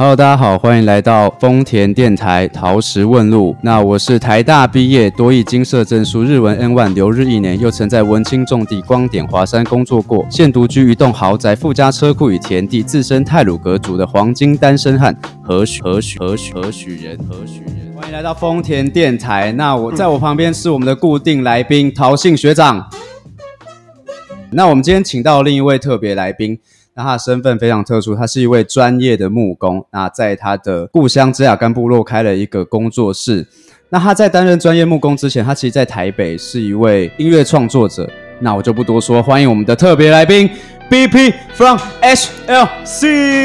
Hello，大家好，欢迎来到丰田电台陶石问路。那我是台大毕业，多益金色证书，日文 N 万留日一年，又曾在文青重地光点华山工作过，现独居一栋豪宅，附加车库与田地，自称泰鲁阁族的黄金单身汉何许何许何许何许人何许人？欢迎来到丰田电台。那我在我旁边是我们的固定来宾陶信学长。那我们今天请到另一位特别来宾。那他的身份非常特殊，他是一位专业的木工。那在他的故乡芝雅干部落开了一个工作室。那他在担任专业木工之前，他其实在台北是一位音乐创作者。那我就不多说，欢迎我们的特别来宾 BP from HLC。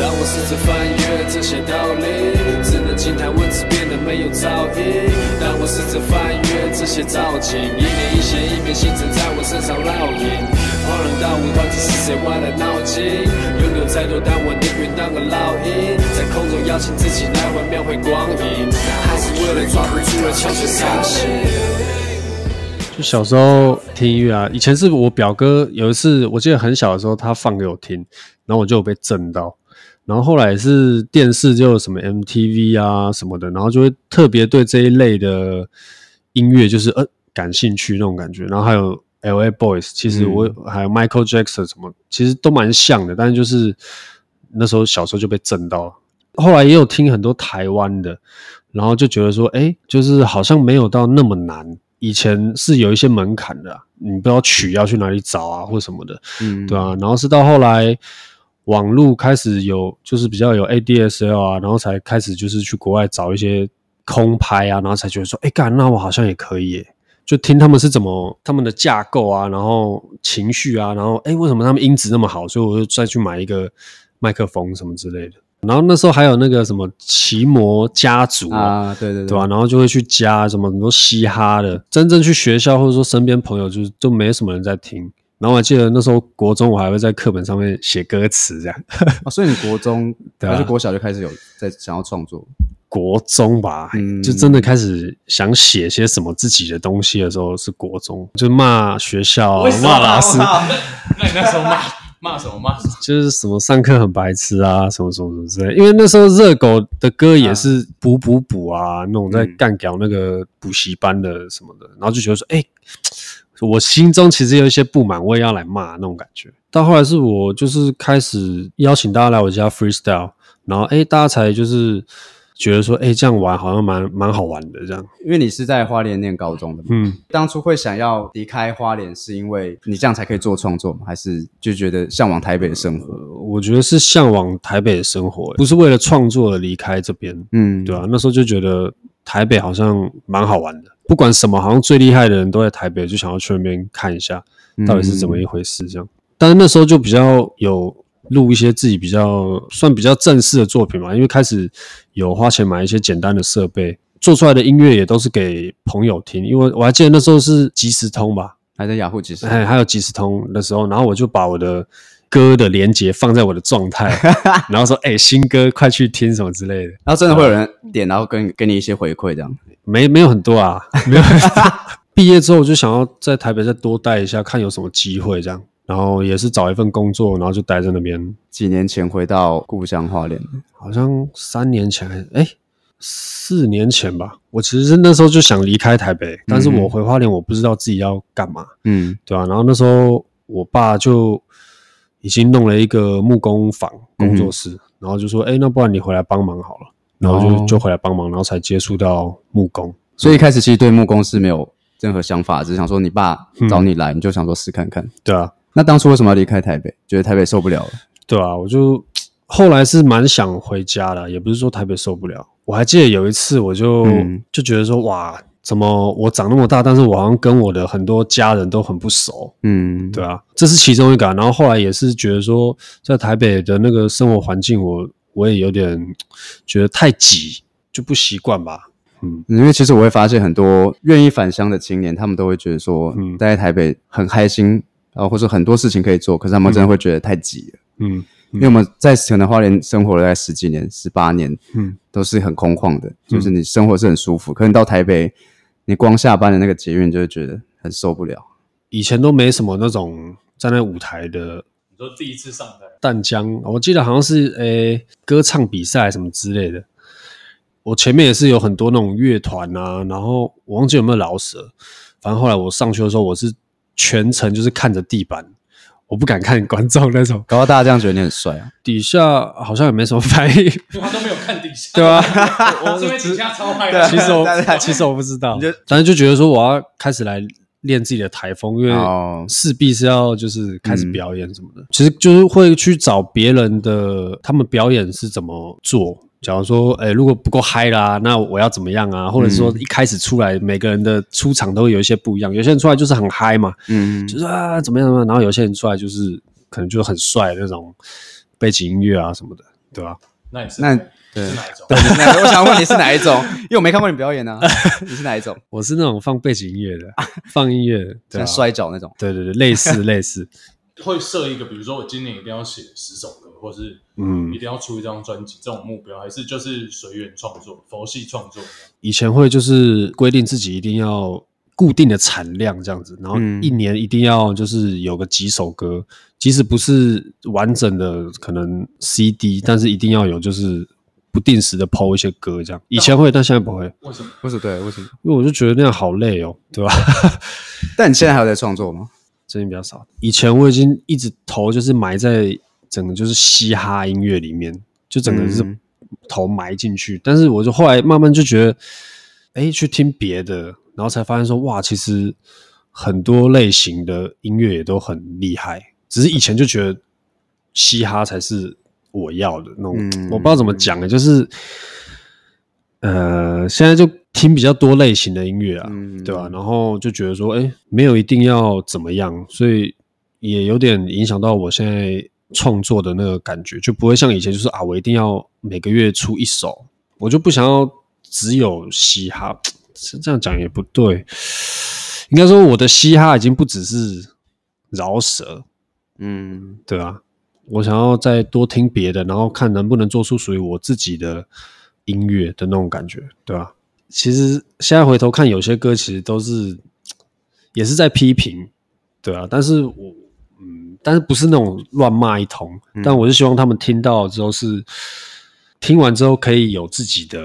当我试着翻阅这些道理，着翻阅这些造景，一年一线一面星辰在我身上烙印。恍然大悟，到底是谁歪了脑筋？拥有再多，但我宁愿当个烙印，在空中邀请自己来回描绘光影，还是为了抓不住的悄悄伤心。就小时候听音乐啊，以前是我表哥有一次，我记得很小的时候他放给我听，然后我就有被震到。然后后来是电视就什么 MTV 啊什么的，然后就会特别对这一类的音乐就是呃感兴趣那种感觉。然后还有 LA Boys，其实我还有 Michael Jackson 什么，其实都蛮像的。但是就是那时候小时候就被震到了。后来也有听很多台湾的，然后就觉得说，哎，就是好像没有到那么难。以前是有一些门槛的，你不知道曲要去哪里找啊或什么的，嗯，对啊。然后是到后来。网络开始有，就是比较有 ADSL 啊，然后才开始就是去国外找一些空拍啊，然后才觉得说，哎干，那我好像也可以，就听他们是怎么他们的架构啊，然后情绪啊，然后哎，为什么他们音质那么好？所以我就再去买一个麦克风什么之类的。然后那时候还有那个什么奇摩家族啊，对对对吧？然后就会去加什么很多嘻哈的，真正去学校或者说身边朋友，就是都没什么人在听。然后我记得那时候国中，我还会在课本上面写歌词这样。啊，所以你国中 还是国小就开始有在想要创作？国中吧，就真的开始想写些什么自己的东西的时候是国中，就骂学校、骂老师。那你那时候骂骂什么骂？就是什么上课很白痴啊，什么什么什么之类。因为那时候热狗的歌也是补补补啊，那种在干掉那个补习班的什么的，然后就觉得说，哎。我心中其实有一些不满，我也要来骂那种感觉。到后来是我就是开始邀请大家来我家 freestyle，然后哎，大家才就是觉得说，哎，这样玩好像蛮蛮好玩的这样。因为你是在花莲念高中的嘛，嗯，当初会想要离开花莲，是因为你这样才可以做创作吗？还是就觉得向往台北的生活？我觉得是向往台北的生活，不是为了创作而离开这边。嗯，对啊，那时候就觉得台北好像蛮好玩的。不管什么，好像最厉害的人都在台北，就想要去那边看一下，到底是怎么一回事这样。但是那时候就比较有录一些自己比较算比较正式的作品嘛，因为开始有花钱买一些简单的设备，做出来的音乐也都是给朋友听。因为我还记得那时候是即时通吧，还在雅虎即时，哎还有即时通的时候，然后我就把我的歌的连接放在我的状态，然后说：“哎，新歌快去听什么之类的。”然后真的会有人点，然后跟给你一些回馈这样。没没有很多啊，没有。毕业之后我就想要在台北再多待一下，看有什么机会这样。然后也是找一份工作，然后就待在那边。几年前回到故乡花莲，好像三年前，哎，四年前吧。我其实那时候就想离开台北，但是我回花莲，我不知道自己要干嘛，嗯，对啊？然后那时候我爸就已经弄了一个木工坊工作室，然后就说，哎，那不然你回来帮忙好了。然后就就回来帮忙，然后才接触到木工。所以一开始其实对木工是没有任何想法，只是想说你爸找你来，你就想说试看看。对啊，那当初为什么要离开台北？觉得台北受不了了。对啊，我就后来是蛮想回家的，也不是说台北受不了。我还记得有一次，我就就觉得说，哇，怎么我长那么大，但是我好像跟我的很多家人都很不熟。嗯，对啊，这是其中一个。然后后来也是觉得说，在台北的那个生活环境，我。我也有点觉得太挤，就不习惯吧。嗯，因为其实我会发现很多愿意返乡的青年，他们都会觉得说，嗯，待在台北很开心，然后或者很多事情可以做，可是他们真的会觉得太挤了。嗯，因为我们在可能花莲生活了在十几年、十八年，嗯，都是很空旷的，就是你生活是很舒服。可能到台北，你光下班的那个捷运就会觉得很受不了。以前都没什么那种站在舞台的你说第一次上台，淡江，我记得好像是诶、歌唱比赛什么之类的。我前面也是有很多那种乐团啊，然后我忘记有没有老舍，反正后来我上去的时候，我是全程就是看着地板，我不敢看观众那种，搞到大家这样觉得你很帅啊！底下好像也没什么反应，他都没有看底下，对吧、我是因为底下超嗨。其实我其实我不知道。但是就觉得说我要开始来练自己的台风，因为哦。势必是要就是开始表演什么的。其实就是会去找别人的他们表演是怎么做。假如说，哎、如果不够嗨啦，那我要怎么样啊？或者是说一开始出来，每个人的出场都会有一些不一样。有些人出来就是很嗨嘛，嗯，就是啊怎么样怎么样，然后有些人出来就是可能就是很帅那种背景音乐啊什么的，对吧、那也是那是对哪一种？我想问你是哪一种？因为我没看过你表演啊，你是哪一种？我是那种放背景音乐的，放音乐的，像啊，摔跤那种？对对对，类似类似，会设一个，比如说我今年一定要写十首歌，或是嗯一，定要出一张专辑这种目标，还是就是随缘创作、佛系创作？以前会就是规定自己一定要固定的产量这样子，然后嗯一年一定要就是有个几首歌，即使不是完整的可能 CD，但是一定要有就是不定时的抛一些歌这样。以前会，但现在不会，为什么？为什么？对，为什么？因为我就觉得那样好累哦，对吧？但你现在还有在创作吗？最近比较少。以前我已经一直头就是埋在整个就是嘻哈音乐里面，就整个是嗯头埋进去。但是我就后来慢慢就觉得，哎，去听别的，然后才发现说，哇，其实很多类型的音乐也都很厉害。只是以前就觉得嘻哈才是我要的那种，嗯我不知道怎么讲的，就是呃，现在就听比较多类型的音乐啊，嗯对吧、然后就觉得说，哎，没有一定要怎么样，所以也有点影响到我现在创作的那个感觉，就不会像以前就是啊，我一定要每个月出一首，我就不想要只有嘻哈，是这样讲也不对，应该说我的嘻哈已经不只是饶舌，嗯，对吧、我想要再多听别的，然后看能不能做出属于我自己的音乐的那种感觉，对吧、其实现在回头看，有些歌其实都是也是在批评，对啊，但是我嗯，但是不是那种乱骂一通，但我是希望他们听到之后是听完之后可以有自己的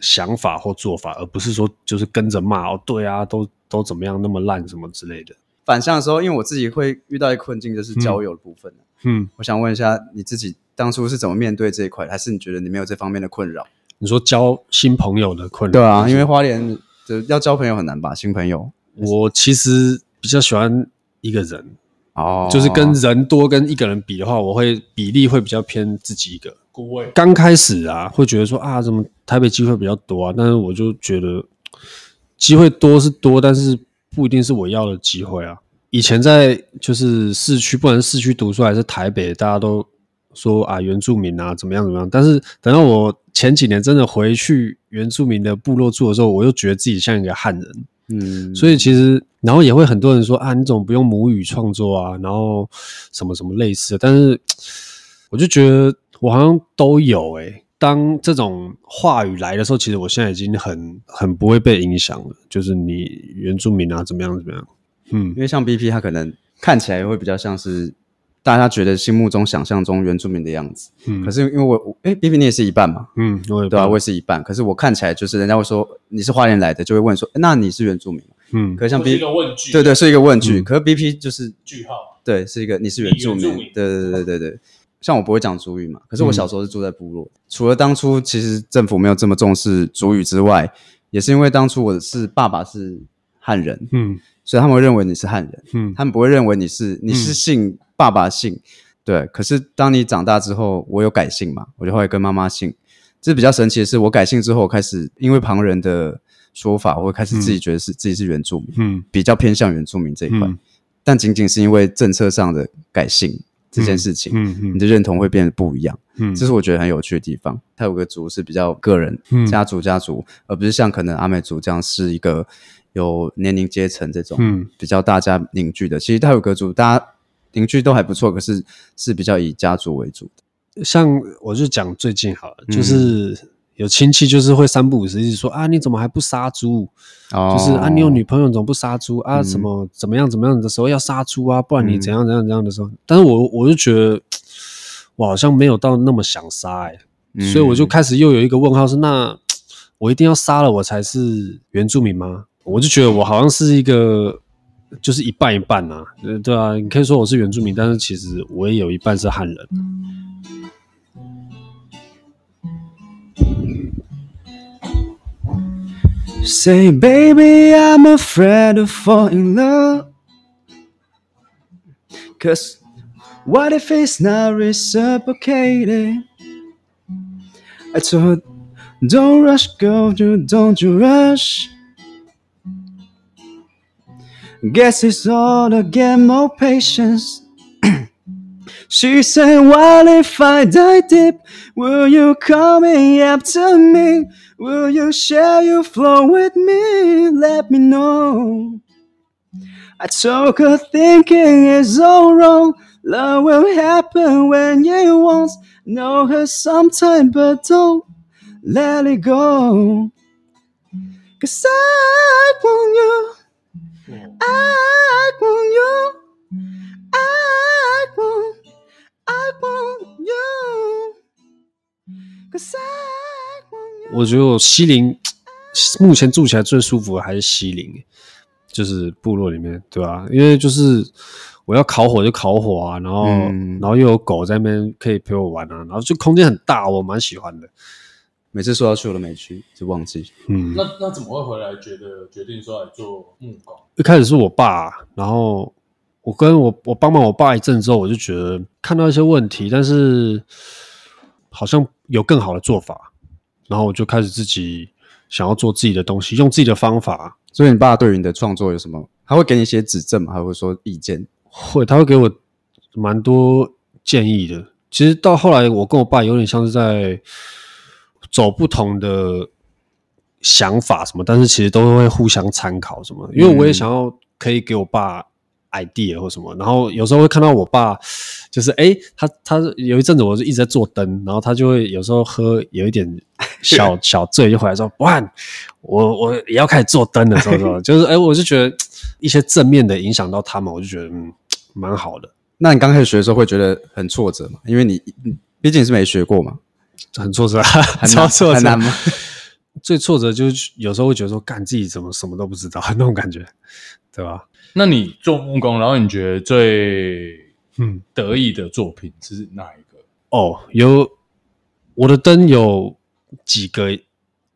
想法或做法，而不是说就是跟着骂哦，对啊，都都怎么样那么烂什么之类的，反向的时候，因为我自己会遇到一个困境，就是交友的部分、嗯，我想问一下，你自己当初是怎么面对这一块？还是你觉得你没有这方面的困扰？你说交新朋友的困难，对啊，因为花莲的要交朋友很难吧？新朋友我其实比较喜欢一个人，哦，就是跟人多跟一个人比的话，我会比例会比较偏自己一个。刚开始啊，会觉得说啊，怎么台北机会比较多啊？但是我就觉得机会多是多，但是不一定是我要的机会啊。以前在就是市区，不管是市区读书还是台北，大家都说啊原住民啊怎么样怎么样。但是等到我前几年真的回去原住民的部落住的时候，我又觉得自己像一个汉人。嗯，所以其实，然后也会很多人说啊，你怎么不用母语创作啊？然后什么什么类似的，但是我就觉得我好像都有诶、当这种话语来的时候，其实我现在已经很很不会被影响了。就是你原住民啊，怎么样怎么样，嗯因为像 BP，他可能看起来会比较像是大家觉得心目中想象中原住民的样子。嗯可是因为我，我哎，BP 你也是一半嘛，嗯，我也对啊，我也是一半。可是我看起来就是人家会说你是花莲来的，就会问说，那你是原住民吗？嗯可是像或是一 B，个问句，对对，是一个问句。嗯可是 BP 就是句号，对，是一个你是原住民，你原住民对对对对对。像我不会讲族语嘛，可是我嗯小时候是住在部落。除了当初其实政府没有这么重视族语之外，也是因为当初我是爸爸是汉人，嗯。所以他们会认为你是汉人，嗯。他们不会认为你是你是姓爸爸姓。对，可是当你长大之后，我有改姓嘛，我就后来跟妈妈姓。这比较神奇的是，我改姓之后，我开始因为旁人的说法，我会开始自己觉得是、自己是原住民，嗯。比较偏向原住民这一块。嗯。但仅仅是因为政策上的改姓这件事情，嗯嗯。你的认同会变得不一样。嗯。这是我觉得很有趣的地方。它有个族是比较个人、嗯。家族家族，而不是像可能阿美族这样是一个有年龄阶层这种、嗯比较大家凝聚的。其实它有个族，大家凝聚都还不错，可是是比较以家族为主的。像我就讲最近好了，嗯就是有亲戚就是会三不五时一直说啊，你怎么还不杀猪？哦就是啊，你有女朋友怎么不杀猪啊？什么怎么样怎么样的时候要杀猪啊？不然你怎样怎样怎样的时候，但是我我就觉得我好像没有到那么想杀哎、嗯所以我就开始又有一个问号是那 我一定要杀了我才是原住民吗？我就觉得我好像是一个就是一半一半啊，对啊，你可以说我是原住民，但是其实我也有一半是汉人。Say, baby, I'm afraid of falling love. Cause what if it's not reciprocated? I told, don't rush, girl, don't you rush. Guess it's all to get more patience. She said, What if I die deep? Will you come after me? Will you share your flow with me? Let me know. I took her thinking it's all wrong. Love will happen when you want. Know her sometime, but don't let it go. Cause I want you. 我觉得我西林 目前住起来最舒服的还是西林，就是部落里面，对吧、因为就是我要烤火就烤火啊，然后、嗯。然后又有狗在那边可以陪我玩啊，然后就空间很大，我蛮喜欢的。每次说要去我都没去，就忘记。嗯，那那怎么会回来觉得决定说来做木工？一开始是我爸，然后我跟我我帮忙我爸一阵之后，我就觉得看到一些问题，但是好像有更好的做法，然后我就开始自己想要做自己的东西，用自己的方法。所以你爸对于你的创作有什么？他会给你一些指正吗？还会说意见？会，他会给我蛮多建议的。其实到后来，我跟我爸有点像是在走不同的想法什么，但是其实都会互相参考什么。因为我也想要可以给我爸 idea 或什么，然后有时候会看到我爸，就是诶，他他有一阵子我就一直在做灯，然后他就会有时候喝有一点小 小醉，就回来说：“哇，我我也要开始做灯了。”什么什么，就是诶，我就觉得一些正面的影响到他们，我就觉得嗯蛮好的。那你刚开始学的时候会觉得很挫折吗？因为你你毕竟是没学过嘛，很挫折，很挫折很难吗？最挫折就是有时候会觉得说，干自己怎么什么都不知道那种感觉，对吧？那你做木工，然后你觉得最嗯，得意的作品是哪一个？哦，有我的灯有几个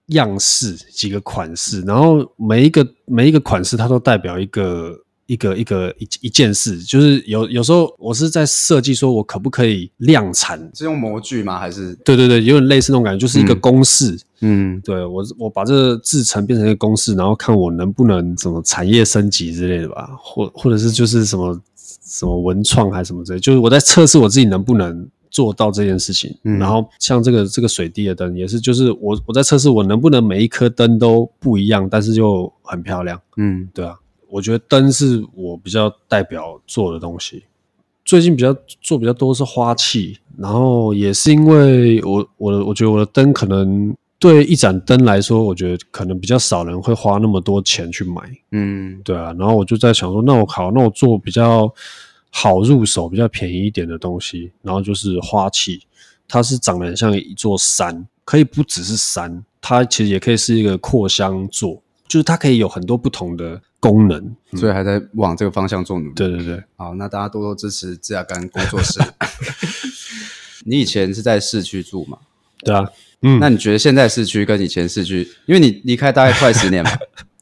样式，几个款式，然后每一个每一个款式它都代表一个一个一个一一件事，就是有有时候我是在设计，说我可不可以量产。是用模具吗？还是对对对，有点类似那种感觉，就是一个嗯公式，嗯对我，我把这个制成变成一个公式，然后看我能不能什么产业升级之类的吧，或或者是就是什么什么文创还是什么之类，就是我在测试我自己能不能做到这件事情。嗯然后像这个这个水滴的灯也是，就是我我在测试我能不能每一颗灯都不一样，但是就很漂亮，嗯对啊，我觉得灯是我比较代表做的东西。最近比较做比较多是花器，然后也是因为我我的我觉得我的灯可能对一盏灯来说，我觉得可能比较少人会花那么多钱去买，嗯。对啊，然后我就在想说，那我好，那我做比较好入手、比较便宜一点的东西，然后就是花器，它是长得很像一座山，可以不只是山，它其实也可以是一个扩香座，就是它可以有很多不同的功能。所以还在往这个方向做努力。对对对，好，那大家多多支持自雅干工作室。你以前是在市区住吗？对啊，嗯，那你觉得现在市区跟以前市区，因为你离开大概快十年嘛，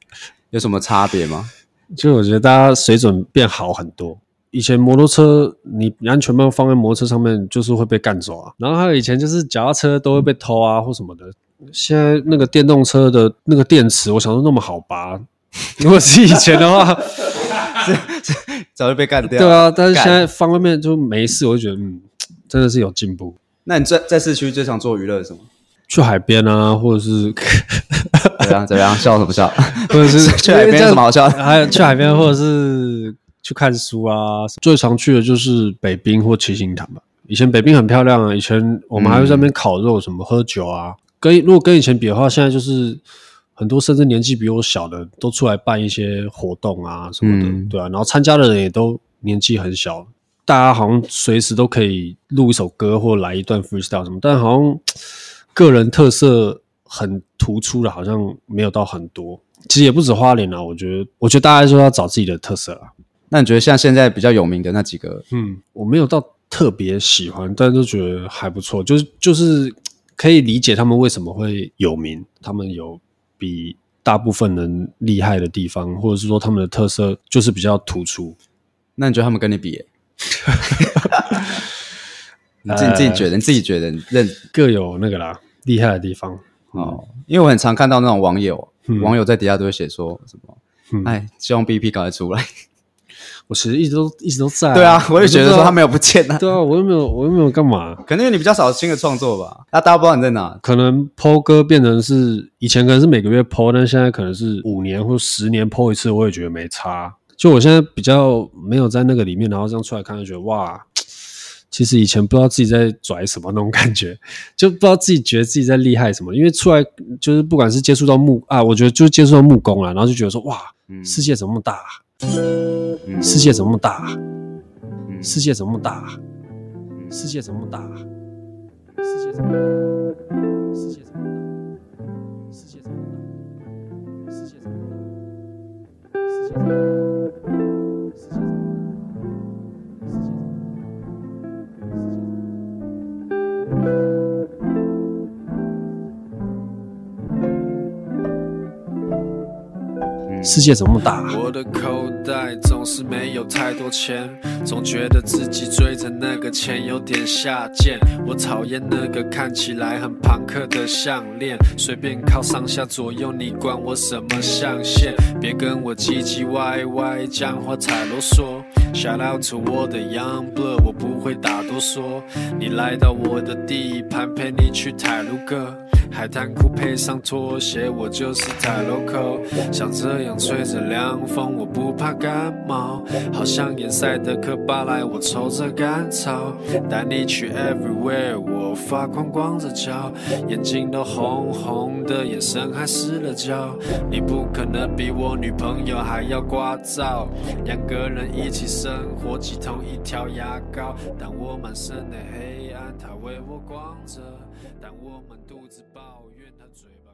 有什么差别吗？就我觉得大家水准变好很多。以前摩托车，你安全帽放在摩托车上面，就是会被干走啊。然后还有以前就是脚踏车都会被偷啊，或什么的。现在那个电动车的那个电池，我想说那么好拔，如果是以前的话，早就被干掉。对啊。但是干现在放外面就没事，我就觉得嗯，真的是有进步。那你在在市区最常做娱乐是什么？去海边啊，或者是 怎样怎样？笑什么笑？或者是去海边有什么好笑？还有去海边，或者是去看书啊。最常去的就是北滨或七星潭吧。以前北滨很漂亮啊，以前我们还会在那边烤肉，什么喝酒啊。跟如果跟以前比的话，现在就是很多甚至年纪比我小的都出来办一些活动啊什么的。对啊，然后参加的人也都年纪很小，大家好像随时都可以录一首歌或来一段 freestyle 什么，但好像个人特色很突出的，好像没有到很多。其实也不止花莲啊，我觉得我觉得大家就是要找自己的特色啊。那你觉得像现在比较有名的那几个？嗯，我没有到特别喜欢，但是觉得还不错，就是就是。可以理解他们为什么会有名，他们有比大部分人厉害的地方，或者是说他们的特色就是比较突出。那你觉得他们跟你比？你自己自己觉得，你自己觉得，那各有那个啦，厉害的地方。哦，因为我很常看到那种网友，网友在底下都会写说什么，哎，希望 BP 搞得出来。我其实一直都一直都在。对啊，我也觉得说他没有不见啊。对啊，我又没有，我又没有干嘛？可能因为你比较少新的创作吧。那大家不知道你在哪？可能剖歌变成是以前可能是每个月剖，但现在可能是五年或十年剖一次。我也觉得没差。就我现在比较没有在那个里面，然后这样出来看，就觉得哇，其实以前不知道自己在拽什么那种感觉，就不知道自己觉得自己在厉害什么。因为出来就是不管是接触到木啊，我觉得就接触到木工了，然后就觉得说哇，世界怎么那么大。世界这么大，世界这么大，世界这么大，世界这么大，世界这么大，世界这么大。世界怎么那么大？我的口袋总是没有太多钱，总觉得自己追着那个钱有点下贱。我讨厌那个看起来很朋克的项链，随便靠上下左右，你管我什么象限？别跟我唧唧歪歪讲话太啰嗦。Shout out to 我的 Young Blood，我会打哆嗦。你来到我的地盘，陪你去泰鲁阁。海滩裤配上拖鞋，我就是泰罗克。像这样吹着凉风，我不怕感冒。好像眼塞的可巴赖，我抽着干草，带你去 everywhere，我发光光着脚，眼睛都红红的，眼神还湿了焦。你不可能比我女朋友还要聒噪，两个人一起生活，挤同一条牙膏。当我满身的黑暗，她为我光着。当我们独自抱怨，他嘴巴。